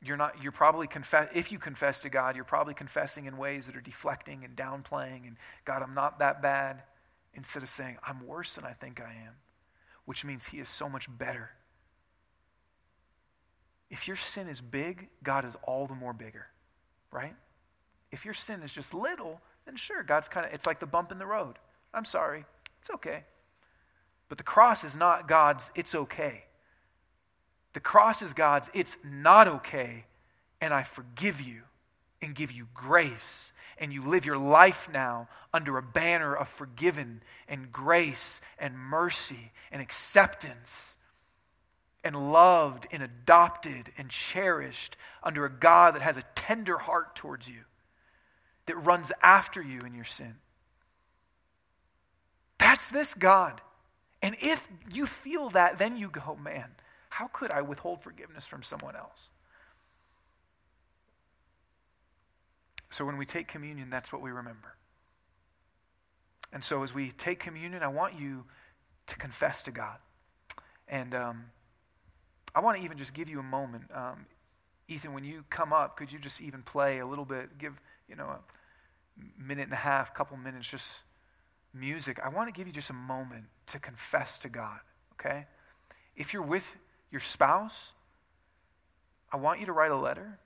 You're not, you're probably confess, if you confess to God, you're probably confessing in ways that are deflecting and downplaying and God, I'm not that bad, instead of saying, I'm worse than I think I am, which means He is so much better. If your sin is big, God is all the more bigger, right? If your sin is just little, then sure, God's kind of, it's like the bump in the road. I'm sorry. It's okay. But the cross is not God's, it's okay. The cross is God's, it's not okay, and I forgive you and give you grace. And you live your life now under a banner of forgiven and grace and mercy and acceptance and loved and adopted and cherished under a God that has a tender heart towards you that runs after you in your sin. That's this God. And if you feel that, then you go, man, how could I withhold forgiveness from someone else? So when we take communion, that's what we remember. And so as we take communion, I want you to confess to God. And um, I want to even just give you a moment. Um, Ethan, when you come up, could you just even play a little bit, give, you know, a minute and a half, couple minutes, just music, I want to give you just a moment to confess to God, okay? If you're with your spouse, I want you to write a letter.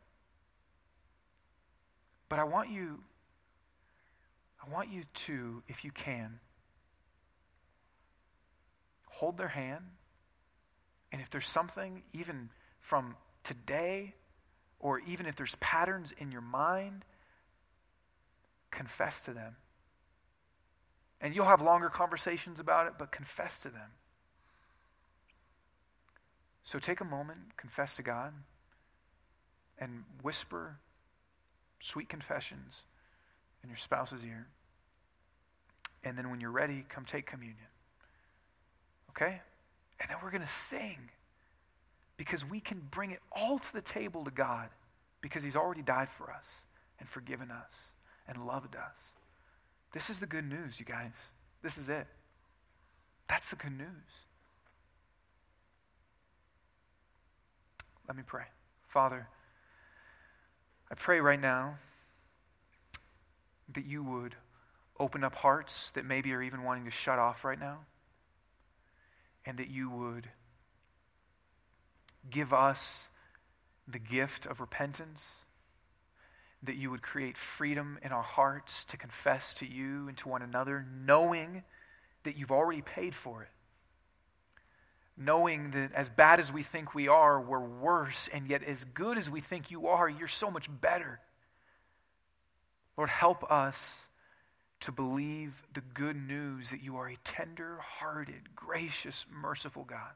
But I want you I want you to, if you can, hold their hand. And if there's something, even from today, or even if there's patterns in your mind, confess to them. And you'll have longer conversations about it, but confess to them. So take a moment, confess to God, and whisper sweet confessions in your spouse's ear. And then when you're ready, come take communion. Okay? And then we're going to sing because we can bring it all to the table to God because He's already died for us and forgiven us and loved us. This is the good news, you guys. This is it. That's the good news. Let me pray. Father, I pray right now that you would open up hearts that maybe are even wanting to shut off right now, and that you would give us the gift of repentance, that you would create freedom in our hearts to confess to you and to one another, knowing that you've already paid for it. Knowing that as bad as we think we are, we're worse, and yet as good as we think you are, you're so much better. Lord, help us to believe the good news that you are a tender hearted, gracious, merciful God.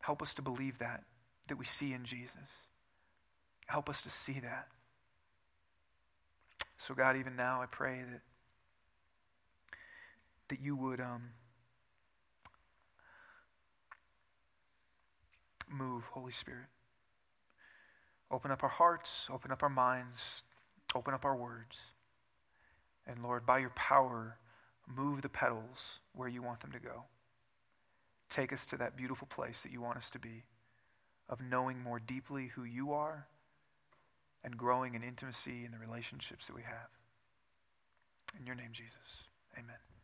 Help us to believe that, that we see in Jesus. Help us to see that. So, God, even now, I pray that, that you would um, move, Holy Spirit. Open up our hearts, open up our minds, open up our words. And Lord, by your power, move the petals where you want them to go. Take us to that beautiful place that you want us to be, of knowing more deeply who you are and growing in intimacy in the relationships that we have. In your name, Jesus. Amen.